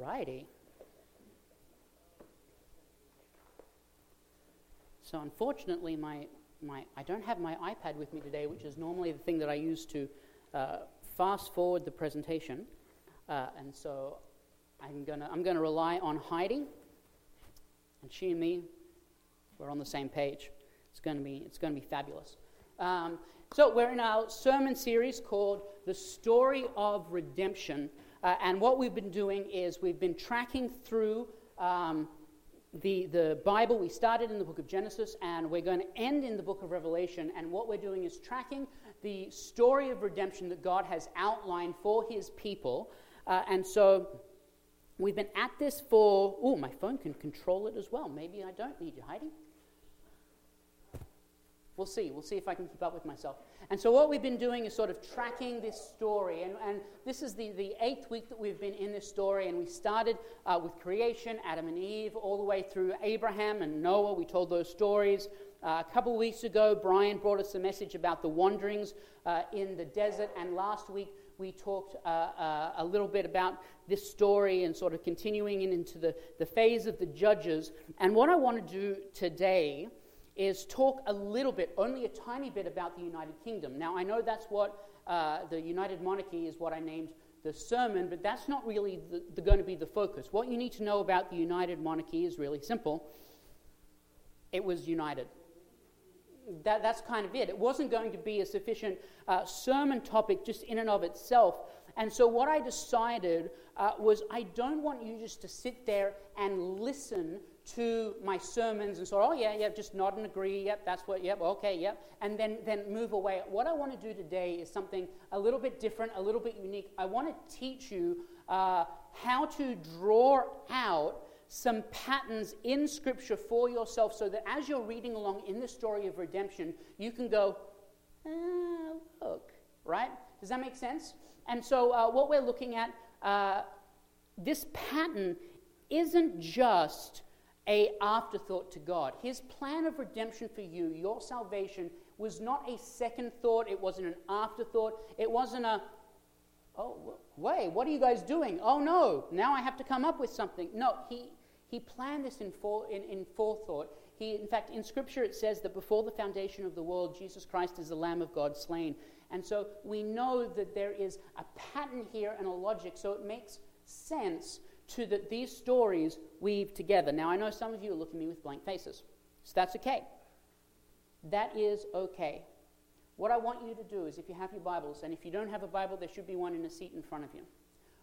righty. So unfortunately, my, my, I don't have my iPad with me today, which is normally the thing that I use to uh, fast forward the presentation. Uh, and so I'm going to I'm gonna rely on Heidi. And she and me, we're on the same page. It's going to be, it's to be fabulous. Um, so we're in our sermon series called The Story of Redemption. Uh, and what we've been doing is we've been tracking through um, the, the Bible. We started in the book of Genesis and we're going to end in the book of Revelation. And what we're doing is tracking the story of redemption that God has outlined for his people. Uh, and so we've been at this for, oh, my phone can control it as well. Maybe I don't need you, Heidi. We'll see. We'll see if I can keep up with myself. And so, what we've been doing is sort of tracking this story. And, and this is the, the eighth week that we've been in this story. And we started uh, with creation, Adam and Eve, all the way through Abraham and Noah. We told those stories. Uh, a couple weeks ago, Brian brought us a message about the wanderings uh, in the desert. And last week, we talked uh, uh, a little bit about this story and sort of continuing into the, the phase of the judges. And what I want to do today is talk a little bit, only a tiny bit, about the United Kingdom. Now, I know that's what uh, the United Monarchy is what I named the sermon, but that's not really the, the, going to be the focus. What you need to know about the United Monarchy is really simple it was united. That, that's kind of it. It wasn't going to be a sufficient uh, sermon topic just in and of itself. And so, what I decided uh, was I don't want you just to sit there and listen to my sermons and sort oh, yeah, yeah, just nod and agree, yep, that's what, yep, okay, yep, and then, then move away. What I want to do today is something a little bit different, a little bit unique. I want to teach you uh, how to draw out some patterns in Scripture for yourself so that as you're reading along in the story of redemption, you can go, ah, look, right? Does that make sense? And so, uh, what we're looking at, uh, this pattern isn't just a afterthought to God. His plan of redemption for you, your salvation, was not a second thought. It wasn't an afterthought. It wasn't a, oh, wait, what are you guys doing? Oh, no, now I have to come up with something. No, he, he planned this in, fore, in, in forethought. He, in fact, in Scripture it says that before the foundation of the world, Jesus Christ is the Lamb of God slain. And so we know that there is a pattern here and a logic, so it makes sense to that these stories weave together. Now, I know some of you are looking at me with blank faces, so that's okay. That is okay. What I want you to do is, if you have your Bibles, and if you don't have a Bible, there should be one in a seat in front of you.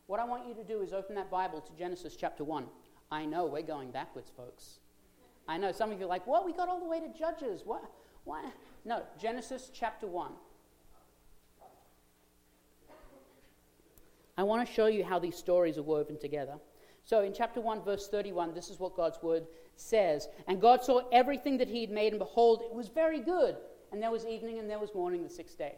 What I want you to do is open that Bible to Genesis chapter 1. I know we're going backwards, folks. I know some of you are like, what? We got all the way to Judges. What? What? No, Genesis chapter 1. I want to show you how these stories are woven together. So in chapter 1, verse 31, this is what God's word says. And God saw everything that he had made, and behold, it was very good. And there was evening and there was morning the sixth day.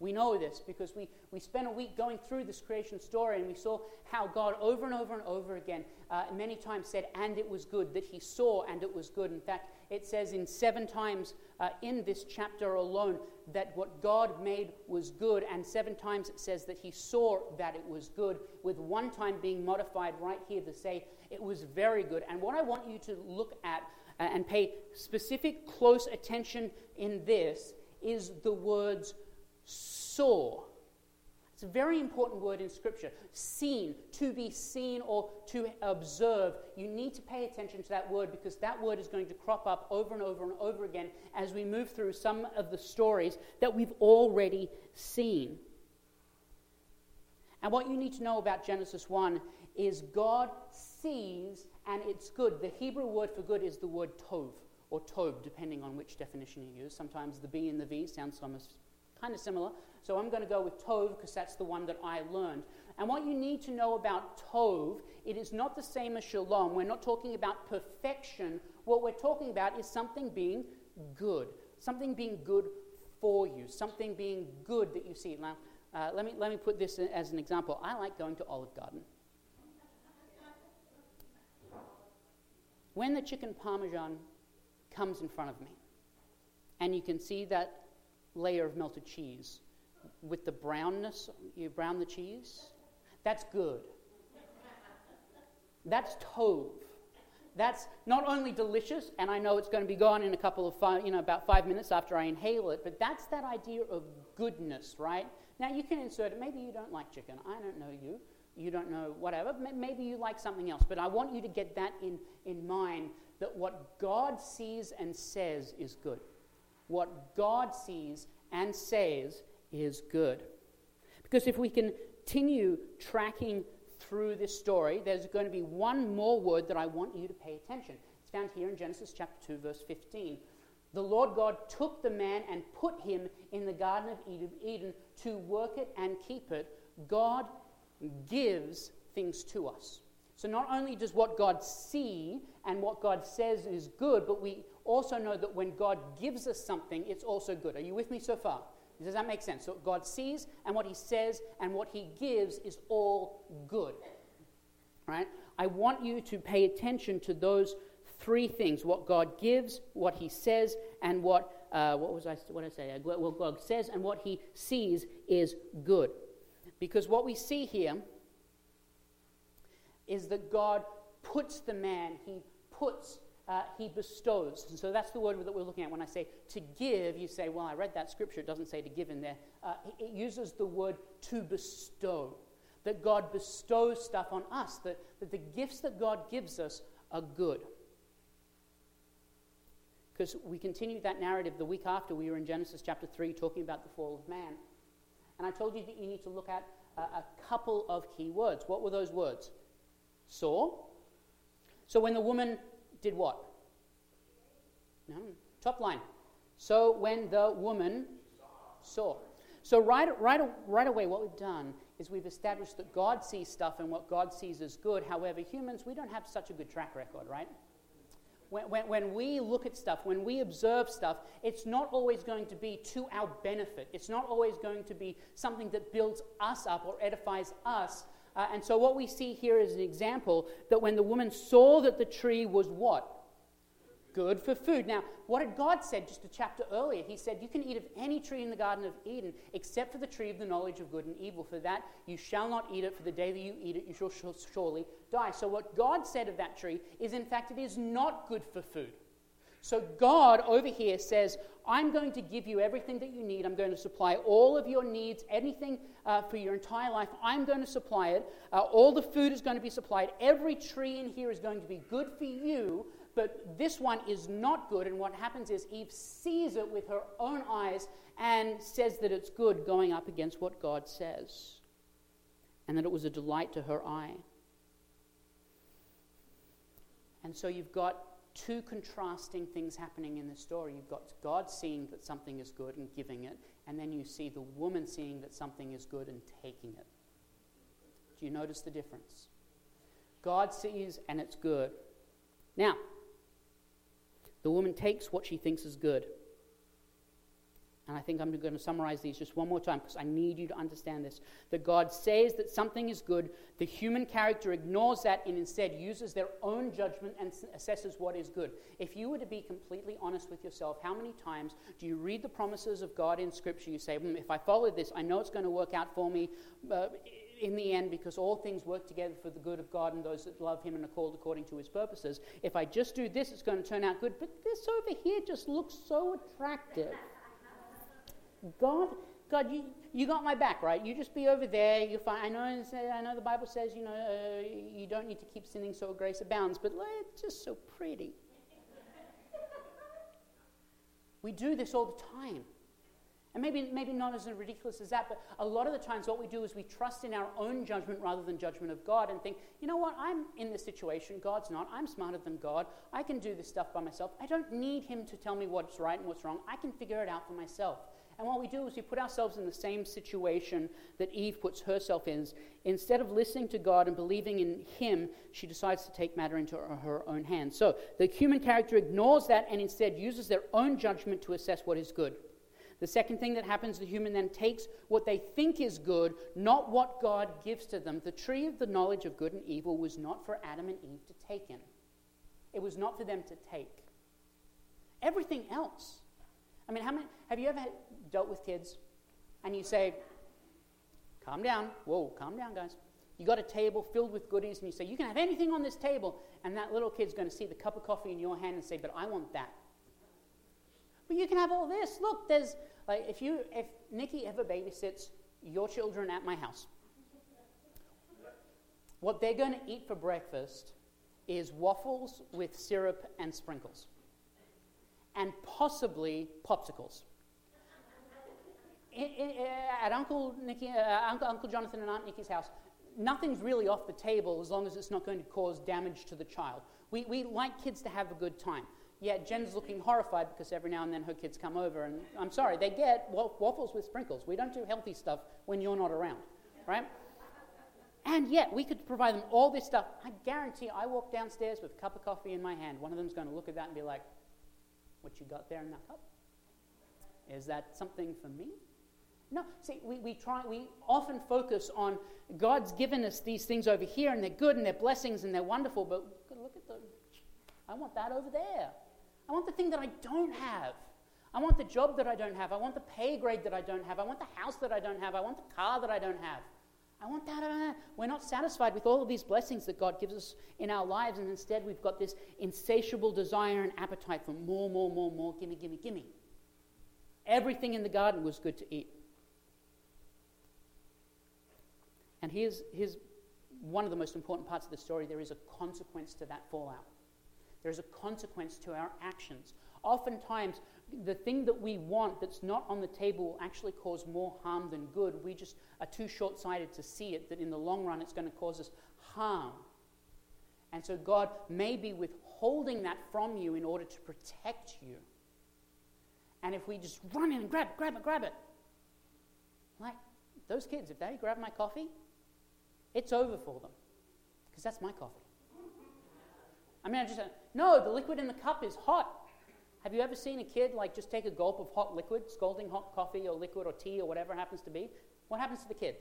We know this because we, we spent a week going through this creation story and we saw how God over and over and over again uh, many times said, and it was good, that he saw and it was good. In fact, it says in seven times uh, in this chapter alone that what God made was good, and seven times it says that he saw that it was good, with one time being modified right here to say it was very good. And what I want you to look at uh, and pay specific close attention in this is the words saw. It's a very important word in Scripture. Seen, to be seen or to observe. You need to pay attention to that word because that word is going to crop up over and over and over again as we move through some of the stories that we've already seen. And what you need to know about Genesis 1 is God sees and it's good. The Hebrew word for good is the word tov or tob, depending on which definition you use. Sometimes the B and the V sound almost kind of similar. So I'm going to go with Tov because that's the one that I learned. And what you need to know about Tov, it is not the same as Shalom. We're not talking about perfection. What we're talking about is something being good, something being good for you, something being good that you see. Now, uh, let, me, let me put this as an example. I like going to Olive Garden. When the chicken parmesan comes in front of me, and you can see that layer of melted cheese with the brownness, you brown the cheese, that's good. That's tov. That's not only delicious, and I know it's going to be gone in a couple of five, you know, about five minutes after I inhale it, but that's that idea of goodness, right? Now you can insert it. Maybe you don't like chicken. I don't know you. You don't know whatever. Maybe you like something else. But I want you to get that in, in mind that what God sees and says is good. What God sees and says is good. Because if we continue tracking through this story, there's going to be one more word that I want you to pay attention. It's found here in Genesis chapter 2, verse 15. The Lord God took the man and put him in the Garden of Eden to work it and keep it. God gives things to us. So not only does what God see and what God says is good, but we also know that when God gives us something, it's also good. Are you with me so far? Does that make sense? So God sees and what he says and what he gives is all good. Right? I want you to pay attention to those three things what God gives, what he says, and what, uh, what was I, what I say? What God says and what he sees is good. Because what we see here is that God puts the man, he puts, uh, he bestows. And so that's the word that we're looking at. When I say to give, you say, well, I read that scripture, it doesn't say to give in there. Uh, it uses the word to bestow. That God bestows stuff on us, that, that the gifts that God gives us are good. Because we continued that narrative the week after we were in Genesis chapter 3 talking about the fall of man. And I told you that you need to look at a, a couple of key words. What were those words? Saw. So when the woman did what? No, top line. So when the woman saw. So right, right, right away, what we've done is we've established that God sees stuff and what God sees is good. However, humans, we don't have such a good track record, right? When, when, when, we look at stuff, when we observe stuff, it's not always going to be to our benefit. It's not always going to be something that builds us up or edifies us, uh, and so, what we see here is an example that when the woman saw that the tree was what? Good for food. Now, what had God said just a chapter earlier? He said, You can eat of any tree in the Garden of Eden except for the tree of the knowledge of good and evil. For that you shall not eat it, for the day that you eat it, you shall surely die. So, what God said of that tree is, in fact, it is not good for food. So, God over here says, I'm going to give you everything that you need. I'm going to supply all of your needs, anything uh, for your entire life. I'm going to supply it. Uh, all the food is going to be supplied. Every tree in here is going to be good for you, but this one is not good. And what happens is Eve sees it with her own eyes and says that it's good, going up against what God says, and that it was a delight to her eye. And so you've got two contrasting things happening in the story. You've got God seeing that something is good and giving it, and then you see the woman seeing that something is good and taking it. Do you notice the difference? God sees and it's good. Now, the woman takes what she thinks is good and I think I'm going to summarize these just one more time because I need you to understand this. That God says that something is good, the human character ignores that and instead uses their own judgment and assesses what is good. If you were to be completely honest with yourself, how many times do you read the promises of God in Scripture? You say, mm, if I follow this, I know it's going to work out for me. Uh, in the end, because all things work together for the good of God and those that love Him and are called according to His purposes. If I just do this, it's going to turn out good. But this over here just looks so attractive. God, God, you, you got my back, right? You just be over there. You find. I know. I know the Bible says, you know, uh, you don't need to keep sinning so grace abounds, but it's just so pretty. we do this all the time. And maybe, maybe not as ridiculous as that, but a lot of the times what we do is we trust in our own judgment rather than judgment of God and think, you know what, I'm in this situation, God's not, I'm smarter than God, I can do this stuff by myself, I don't need Him to tell me what's right and what's wrong, I can figure it out for myself. And what we do is we put ourselves in the same situation that Eve puts herself in. Instead of listening to God and believing in Him, she decides to take matter into her own hands. So the human character ignores that and instead uses their own judgment to assess what is good. The second thing that happens, the human then takes what they think is good, not what God gives to them. The tree of the knowledge of good and evil was not for Adam and Eve to take in, it was not for them to take. Everything else. I mean, how many, have you ever dealt with kids and you say, calm down, whoa, calm down, guys. You got a table filled with goodies, and you say, You can have anything on this table. And that little kid's going to see the cup of coffee in your hand and say, But I want that. But you can have all this. Look, there's, like, if, you, if Nikki ever babysits your children at my house, what they're going to eat for breakfast is waffles with syrup and sprinkles, and possibly popsicles. At Uncle, Nicky, uh, Uncle, Uncle Jonathan and Aunt Nikki's house, nothing's really off the table as long as it's not going to cause damage to the child. We, we like kids to have a good time. Yeah, Jen's looking horrified because every now and then her kids come over, and I'm sorry, they get waffles with sprinkles. We don't do healthy stuff when you're not around, right? And yet, we could provide them all this stuff. I guarantee I walk downstairs with a cup of coffee in my hand. One of them's going to look at that and be like, What you got there in that cup? Is that something for me? No. See, we, we try, we often focus on God's given us these things over here, and they're good and they're blessings and they're wonderful, but look at the, I want that over there. I want the thing that I don't have. I want the job that I don't have. I want the pay grade that I don't have. I want the house that I don't have. I want the car that I don't have. I want that, that. We're not satisfied with all of these blessings that God gives us in our lives, and instead we've got this insatiable desire and appetite for more, more, more, more. Gimme, gimme, gimme. Everything in the garden was good to eat. And here's, here's one of the most important parts of the story there is a consequence to that fallout. There's a consequence to our actions. Oftentimes, the thing that we want that's not on the table will actually cause more harm than good. We just are too short sighted to see it, that in the long run it's going to cause us harm. And so God may be withholding that from you in order to protect you. And if we just run in and grab it, grab it, grab it, like those kids, if they grab my coffee, it's over for them because that's my coffee. I mean, I just no, the liquid in the cup is hot. Have you ever seen a kid like just take a gulp of hot liquid, scalding hot coffee or liquid or tea or whatever happens to be? What happens to the kid?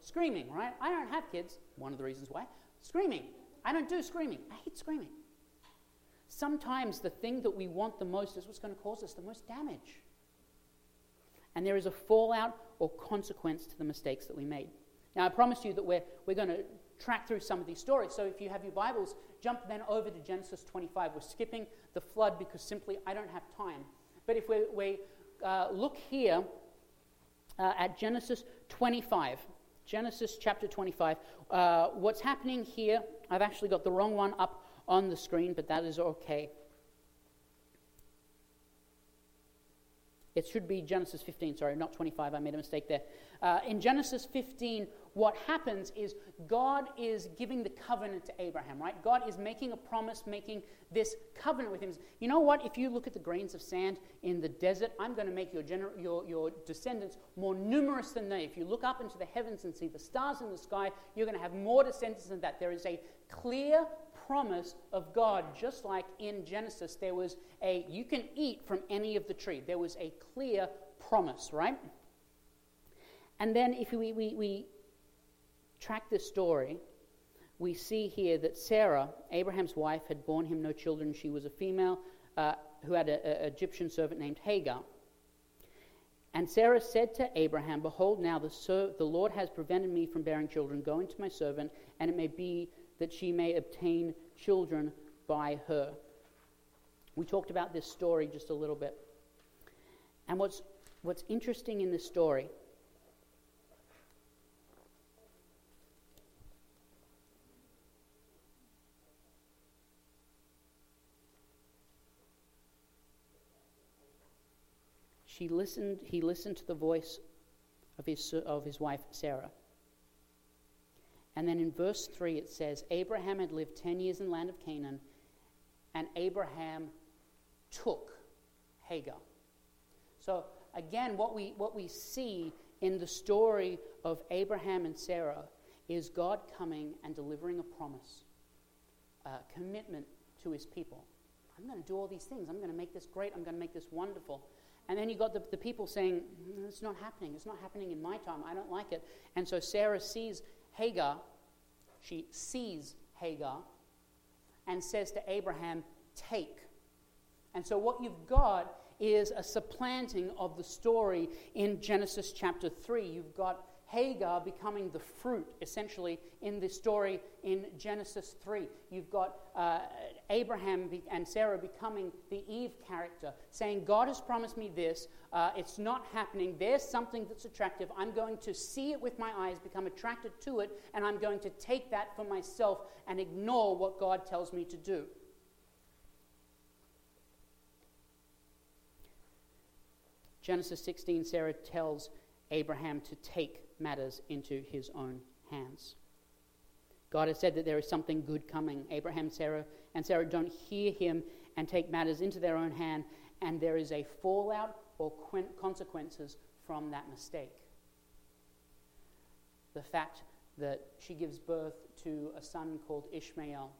Screaming, right? I don't have kids. One of the reasons why. Screaming. I don't do screaming. I hate screaming. Sometimes the thing that we want the most is what's going to cause us the most damage. And there is a fallout or consequence to the mistakes that we made. Now, I promise you that we're, we're going to track through some of these stories. So if you have your Bibles, jump then over to Genesis 25. We're skipping the flood because simply I don't have time. But if we, we uh, look here uh, at Genesis 25, Genesis chapter 25, uh, what's happening here, I've actually got the wrong one up on the screen, but that is okay. It should be Genesis 15, sorry, not 25. I made a mistake there. Uh, in Genesis 15, what happens is God is giving the covenant to Abraham, right? God is making a promise, making this covenant with him. You know what? If you look at the grains of sand in the desert, I'm going to make your, gener- your, your descendants more numerous than they. If you look up into the heavens and see the stars in the sky, you're going to have more descendants than that. There is a clear promise of God, just like in Genesis, there was a you can eat from any of the tree. There was a clear promise, right? And then if we, we, we track this story, we see here that Sarah, Abraham's wife, had borne him no children. She was a female uh, who had an Egyptian servant named Hagar. And Sarah said to Abraham, Behold, now the, ser- the Lord has prevented me from bearing children. Go into my servant, and it may be that she may obtain children by her. We talked about this story just a little bit. And what's, what's interesting in this story she listened, he listened to the voice of his, of his wife Sarah. And then in verse 3 it says, Abraham had lived 10 years in the land of Canaan, and Abraham took Hagar. So again, what we, what we see in the story of Abraham and Sarah is God coming and delivering a promise, a commitment to his people. I'm going to do all these things. I'm going to make this great. I'm going to make this wonderful. And then you got the, the people saying, mm, It's not happening. It's not happening in my time. I don't like it. And so Sarah sees Hagar, she sees Hagar, and says to Abraham, Take. And so what you've got is a supplanting of the story in Genesis chapter 3. You've got Hagar becoming the fruit, essentially, in this story in Genesis 3. You've got uh, Abraham and Sarah becoming the Eve character, saying, God has promised me this. Uh, it's not happening. There's something that's attractive. I'm going to see it with my eyes, become attracted to it, and I'm going to take that for myself and ignore what God tells me to do. Genesis 16, Sarah tells Abraham to take matters into his own hands. God has said that there is something good coming. Abraham, Sarah, and Sarah don't hear him and take matters into their own hand, and there is a fallout or consequences from that mistake. The fact that she gives birth to a son called Ishmael,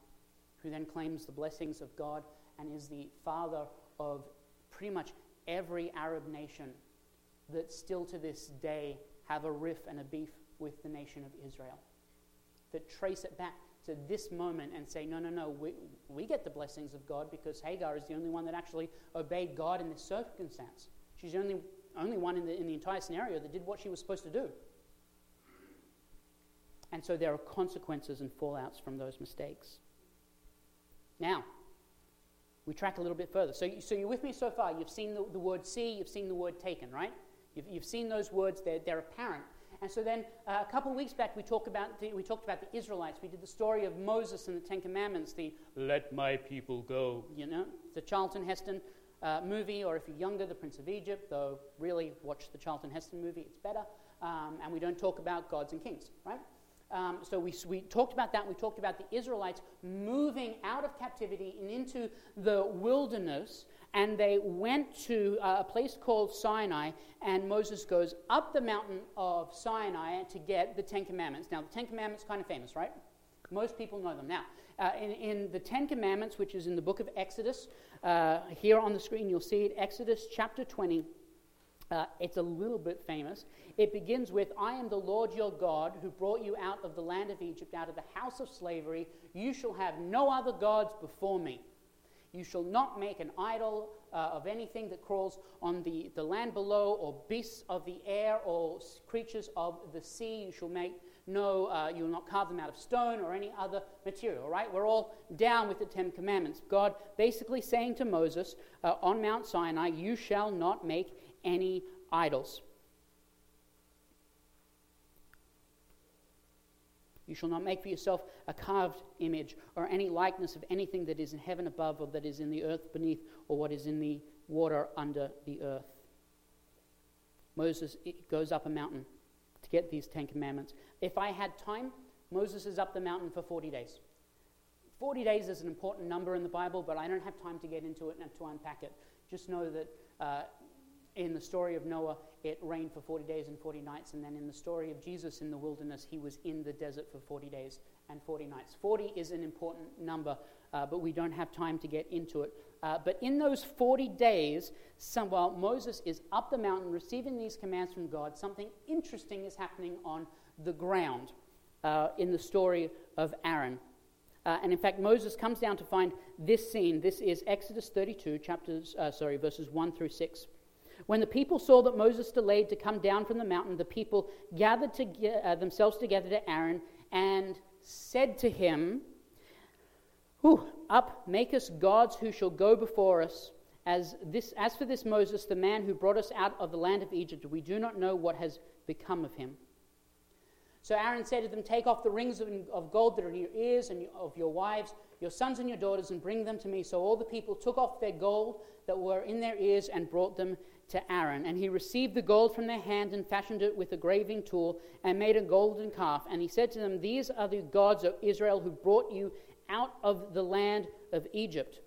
who then claims the blessings of God and is the father of pretty much every Arab nation that still to this day have a riff and a beef with the nation of Israel. That trace it back to this moment and say, no, no, no, we, we get the blessings of God because Hagar is the only one that actually obeyed God in this circumstance. She's the only, only one in the, in the entire scenario that did what she was supposed to do. And so there are consequences and fallouts from those mistakes. Now, we track a little bit further. So, you, so you're with me so far. You've seen the, the word see, you've seen the word taken, right? You've, you've seen those words, they're, they're apparent. And so then uh, a couple of weeks back, we, talk about the, we talked about the Israelites. We did the story of Moses and the Ten Commandments, the let my people go, you know, the Charlton Heston uh, movie, or if you're younger, The Prince of Egypt, though really watch the Charlton Heston movie, it's better. Um, and we don't talk about gods and kings, right? Um, so we, we talked about that. We talked about the Israelites moving out of captivity and into the wilderness and they went to uh, a place called Sinai, and Moses goes up the mountain of Sinai to get the Ten Commandments. Now, the Ten Commandments kind of famous, right? Most people know them. Now, uh, in, in, the Ten Commandments, which is in the book of Exodus, uh, here on the screen you'll see it, Exodus chapter 20. Uh, it's a little bit famous. It begins with, I am the Lord your God who brought you out of the land of Egypt, out of the house of slavery. You shall have no other gods before me. You shall not make an idol uh, of anything that crawls on the, the land below, or beasts of the air, or creatures of the sea. You shall make no, uh, you will not carve them out of stone or any other material, right? We're all down with the Ten Commandments. God basically saying to Moses uh, on Mount Sinai, You shall not make any idols. You shall not make for yourself a carved image or any likeness of anything that is in heaven above or that is in the earth beneath or what is in the water under the earth. Moses goes up a mountain to get these Ten Commandments. If I had time, Moses is up the mountain for 40 days. 40 days is an important number in the Bible, but I don't have time to get into it and to unpack it. Just know that uh, in the story of Noah, it rained for 40 days and 40 nights. And then in the story of Jesus in the wilderness, he was in the desert for 40 days and 40 nights. 40 is an important number, uh, but we don't have time to get into it. Uh, but in those 40 days, some, while Moses is up the mountain receiving these commands from God, something interesting is happening on the ground uh, in the story of Aaron. Uh, and in fact, Moses comes down to find this scene. This is Exodus 32, chapters, uh, sorry, verses 1 through 6. When the people saw that Moses delayed to come down from the mountain, the people gathered to, uh, themselves together to Aaron and said to him, Up, make us gods who shall go before us. As, this, as for this Moses, the man who brought us out of the land of Egypt, we do not know what has become of him. So Aaron said to them, Take off the rings of, of gold that are in your ears and of your wives, your sons and your daughters, and bring them to me. So all the people took off their gold that were in their ears and brought them to Aaron. And he received the gold from their hand and fashioned it with a graving tool and made a golden calf. And he said to them, These are the gods of Israel who brought you out of the land of Egypt.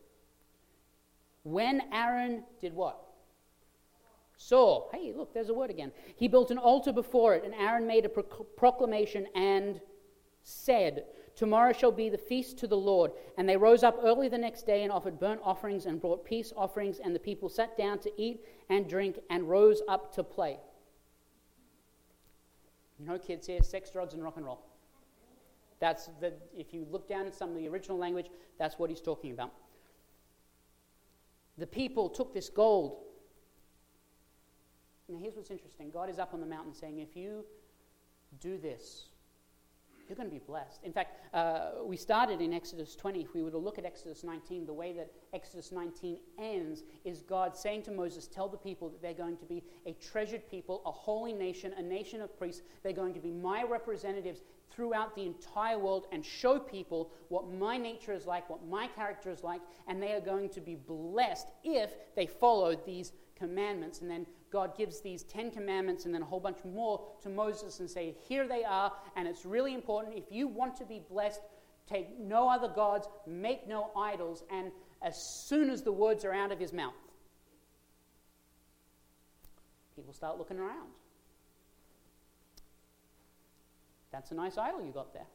When Aaron did what? Saw. Hey, look, there's a word again. He built an altar before it, and Aaron made a proclamation and said, Tomorrow shall be the feast to the Lord. And they rose up early the next day and offered burnt offerings and brought peace offerings, and the people sat down to eat and drink and rose up to play. No kids here, sex, drugs, and rock and roll. That's the, if you look down at some of the original language, that's what he's talking about. The people took this gold. Now, here's what's interesting God is up on the mountain saying, if you do this, you're going to be blessed. In fact, uh, we started in Exodus 20. If we were to look at Exodus 19, the way that Exodus 19 ends is God saying to Moses, Tell the people that they're going to be a treasured people, a holy nation, a nation of priests. They're going to be my representatives throughout the entire world and show people what my nature is like, what my character is like, and they are going to be blessed if they follow these commandments. And then God gives these Ten Commandments and then a whole bunch more to Moses and say, Here they are, and it's really important. If you want to be blessed, take no other gods, make no idols, and as soon as the words are out of his mouth, people start looking around. That's a nice idol you got there.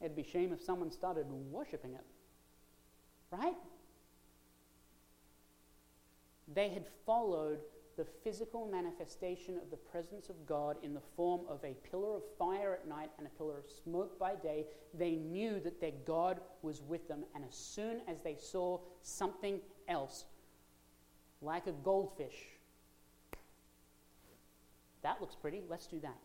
It'd be shame if someone started worshipping it. Right? They had followed the physical manifestation of the presence of God in the form of a pillar of fire at night and a pillar of smoke by day, they knew that their God was with them. And as soon as they saw something else, like a goldfish, that looks pretty, let's do that.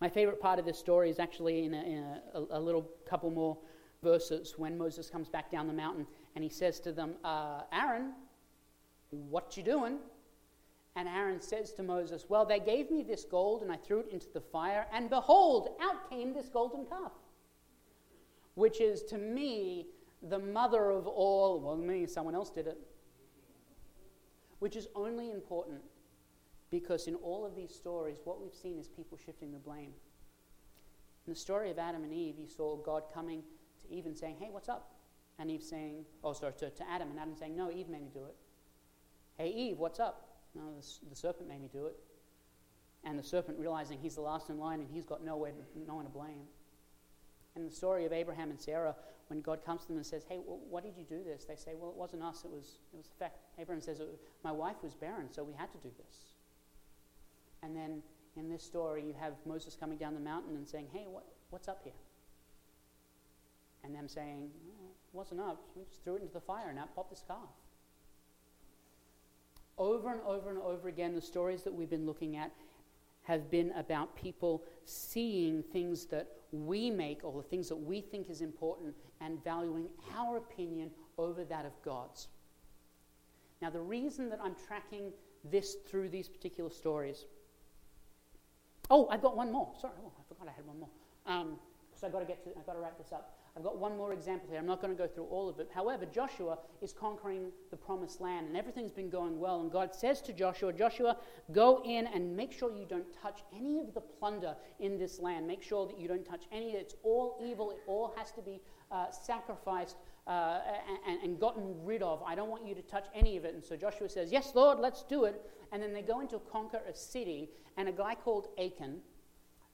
My favorite part of this story is actually in a, in a, a little couple more verses when Moses comes back down the mountain and he says to them, uh, Aaron, what you doing? And Aaron says to Moses, Well, they gave me this gold, and I threw it into the fire, and behold, out came this golden calf. Which is to me the mother of all, well, me, someone else did it. Which is only important because in all of these stories, what we've seen is people shifting the blame. In the story of Adam and Eve, you saw God coming to Eve and saying, Hey, what's up? And Eve saying, Oh, sorry, to, to Adam, and Adam saying, No, Eve made me do it. Hey, Eve, what's up? No, the, the serpent made me do it. And the serpent realizing he's the last in line and he's got nowhere to, no one to blame. And the story of Abraham and Sarah, when God comes to them and says, Hey, well, why did you do this? They say, Well, it wasn't us, it was, it was the fact. Abraham says, uh, My wife was barren, so we had to do this. And then in this story, you have Moses coming down the mountain and saying, Hey, what, what's up here? And them saying, well, it wasn't us, we just threw it into the fire and out popped this calf. Over and over and over again, the stories that we've been looking at have been about people seeing things that we make or the things that we think is important and valuing our opinion over that of God's. Now, the reason that I'm tracking this through these particular stories. Oh, I've got one more. Sorry, oh, I forgot I had one more. Um, so I've got to get to, I've got to wrap this up. I've got one more example here. I'm not going to go through all of it. However, Joshua is conquering the promised land, and everything's been going well. And God says to Joshua, Joshua, go in and make sure you don't touch any of the plunder in this land. Make sure that you don't touch any. It's all evil. It all has to be uh, sacrificed uh, and, and gotten rid of. I don't want you to touch any of it. And so Joshua says, Yes, Lord, let's do it. And then they go into conquer a city, and a guy called Achan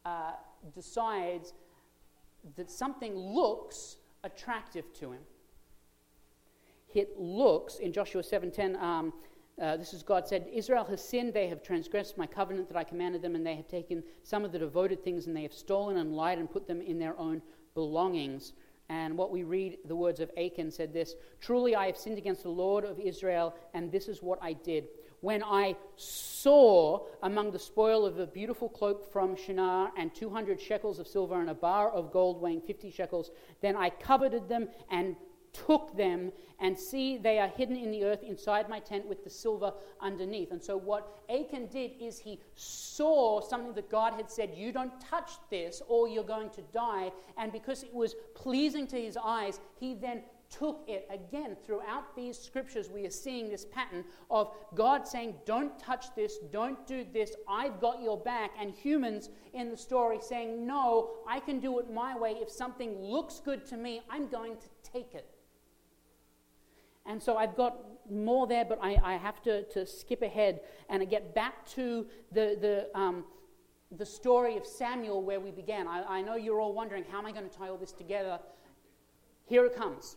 uh, decides that something looks attractive to him. It looks, in Joshua 7.10, um, uh, this is God said, Israel has sinned, they have transgressed my covenant that I commanded them, and they have taken some of the devoted things, and they have stolen and lied and put them in their own belongings. And what we read, the words of Achan said this Truly I have sinned against the Lord of Israel, and this is what I did when I saw among the spoil of a beautiful cloak from Shinar and 200 shekels of silver and a bar of gold weighing 50 shekels, then I coveted them and took them, and see, they are hidden in the earth inside my tent with the silver underneath. And so, what Achan did is he saw something that God had said, You don't touch this, or you're going to die. And because it was pleasing to his eyes, he then took it. Again, throughout these scriptures, we are seeing this pattern of God saying, Don't touch this, don't do this, I've got your back. And humans in the story saying, No, I can do it my way. If something looks good to me, I'm going to take it. And so I've got more there, but I, I have to, to skip ahead and I get back to the, the, um, the story of Samuel where we began. I, I know you're all wondering, how am I going to tie all this together? Here it comes.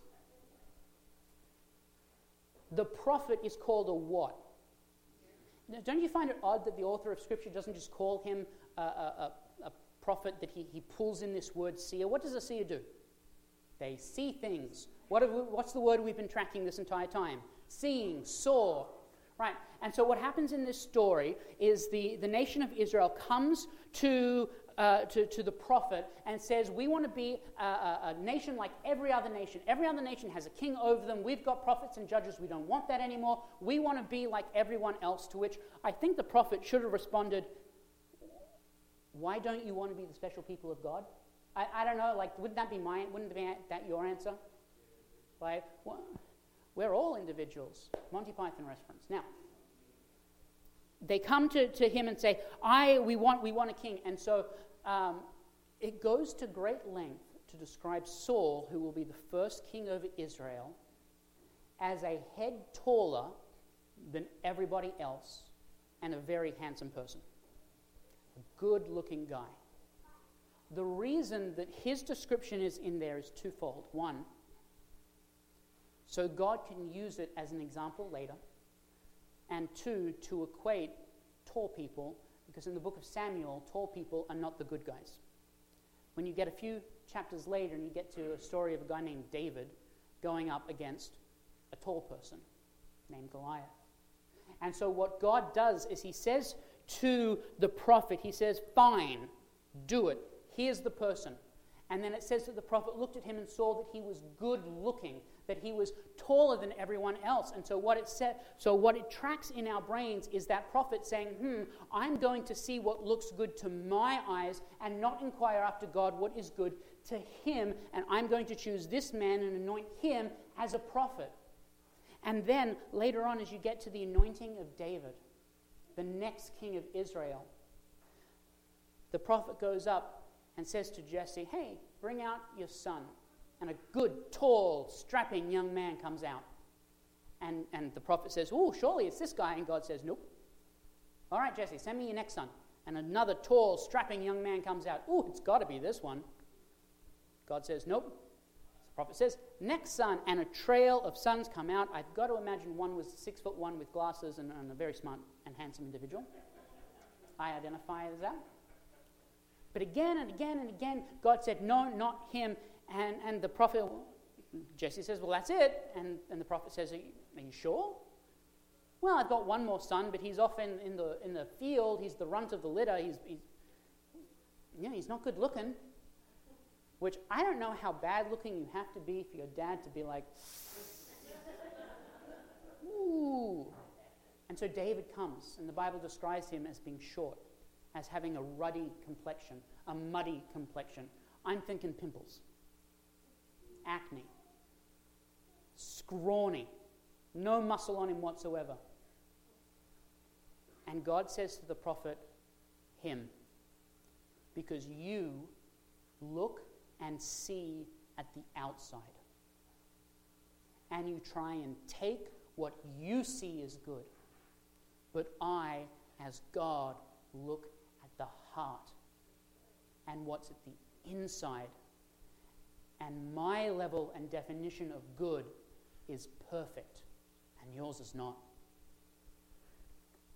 The prophet is called a what? Don't you find it odd that the author of Scripture doesn't just call him a, a, a, prophet, that he, he pulls in this word seer? What does a seer do? They see things. What we, what's the word we've been tracking this entire time? Seeing, saw, Right. And so what happens in this story is the, the nation of Israel comes to, uh, to, to the prophet and says, We want to be a, a, a, nation like every other nation. Every other nation has a king over them. We've got prophets and judges. We don't want that anymore. We want to be like everyone else. To which I think the prophet should have responded, Why don't you want to be the special people of God? I, I don't know. Like, wouldn't that be my, wouldn't that your answer? Like, well, we're all individuals. Monty Python reference. Now, they come to, to him and say, I, we want, we want a king. And so um, it goes to great length to describe Saul, who will be the first king over Israel, as a head taller than everybody else and a very handsome person. A good looking guy. The reason that his description is in there is twofold. One, so God can use it as an example later. And two, to equate tall people, because in the book of Samuel, tall people are not the good guys. When you get a few chapters later and you get to a story of a guy named David going up against a tall person named Goliath. And so, what God does is He says to the prophet, He says, Fine, do it. Here's the person. And then it says that the prophet looked at him and saw that he was good looking that he was taller than everyone else. And so what it said, so what it tracks in our brains is that prophet saying, "Hmm, I'm going to see what looks good to my eyes and not inquire after God what is good to him, and I'm going to choose this man and anoint him as a prophet." And then later on as you get to the anointing of David, the next king of Israel, the prophet goes up and says to Jesse, "Hey, bring out your son." And a good, tall, strapping young man comes out. And, and the prophet says, Oh, surely it's this guy. And God says, Nope. All right, Jesse, send me your next son. And another tall, strapping young man comes out. Oh, it's got to be this one. God says, Nope. The prophet says, Next son. And a trail of sons come out. I've got to imagine one was six foot one with glasses and, and a very smart and handsome individual. I identify as that. But again and again and again, God said, No, not him. And, and the prophet, Jesse says, Well, that's it. And, and the prophet says, Are you, are you sure? Well, I've got one more son, but he's off in, in, the, in the field. He's the runt of the litter. He's, he's, yeah, he's not good looking. Which I don't know how bad looking you have to be for your dad to be like, ooh. And so David comes, and the Bible describes him as being short, as having a ruddy complexion, a muddy complexion. I'm thinking pimples acne, scrawny, no muscle on him whatsoever. And God says to the prophet, Him, because you look and see at the outside. And you try and take what you see as good. But I, as God, look at the heart and what's at the inside and my level and definition of good is perfect, and yours is not.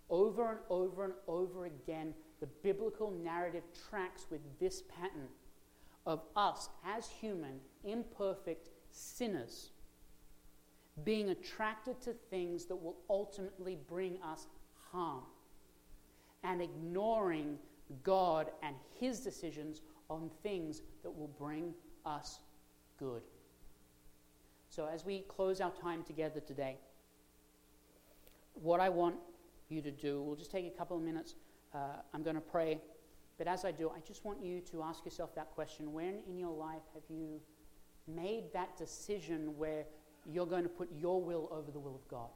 Over and over and over again, the biblical narrative tracks with this pattern of us as human, imperfect sinners being attracted to things that will ultimately bring us harm and ignoring God and His decisions on things that will bring us good. So, as we close our time together today, what I want you to do, we'll just take a couple of minutes. Uh, I'm going to pray. But as I do, I just want you to ask yourself that question when in your life have you made that decision where you're going to put your will over the will of God?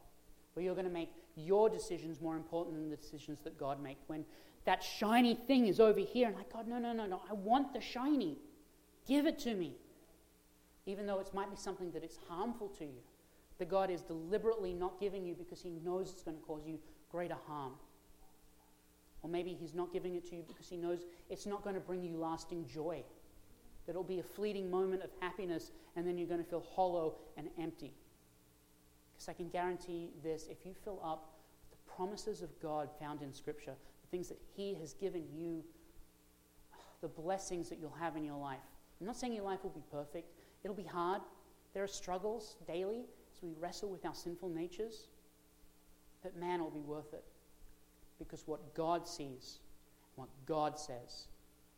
Where you're going to make your decisions more important than the decisions that God makes? When that shiny thing is over here, and like, God, no, no, no, no, I want the shiny. Give it to me even though it might be something that is harmful to you, that God is deliberately not giving you because He knows it's going to cause you greater harm. Or maybe He's not giving it to you because He knows it's not going to bring you lasting joy. That it'll be a fleeting moment of happiness and then you're going to feel hollow and empty. Because I can guarantee this if you fill up the promises of God found in Scripture, the things that He has given you, the blessings that you'll have in your life. I'm not saying your life will be perfect. It'll be hard. There are struggles daily as we wrestle with our sinful natures. But man will be worth it. Because what God sees, what God says,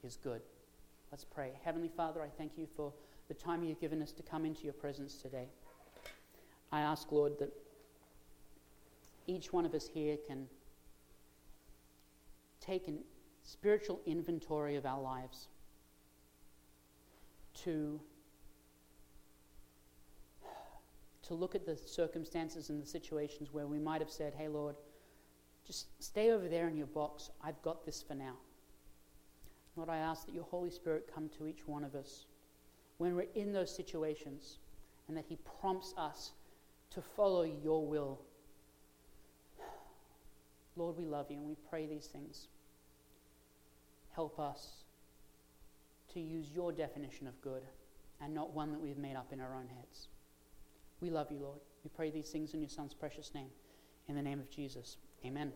is good. Let's pray. Heavenly Father, I thank you for the time you've given us to come into your presence today. I ask, Lord, that each one of us here can take a spiritual inventory of our lives to, to look at the circumstances and the situations where we might have said, Hey, Lord, just stay over there in your box. I've got this for now. Lord, I ask that your Holy Spirit come to each one of us when we're in those situations and that He prompts us to follow your will. Lord, we love you and we pray these things. Help us to use your definition of good and not one that we've made up in our own heads. We love you, Lord. We pray these things in your Son's precious name. In the name of Jesus, amen.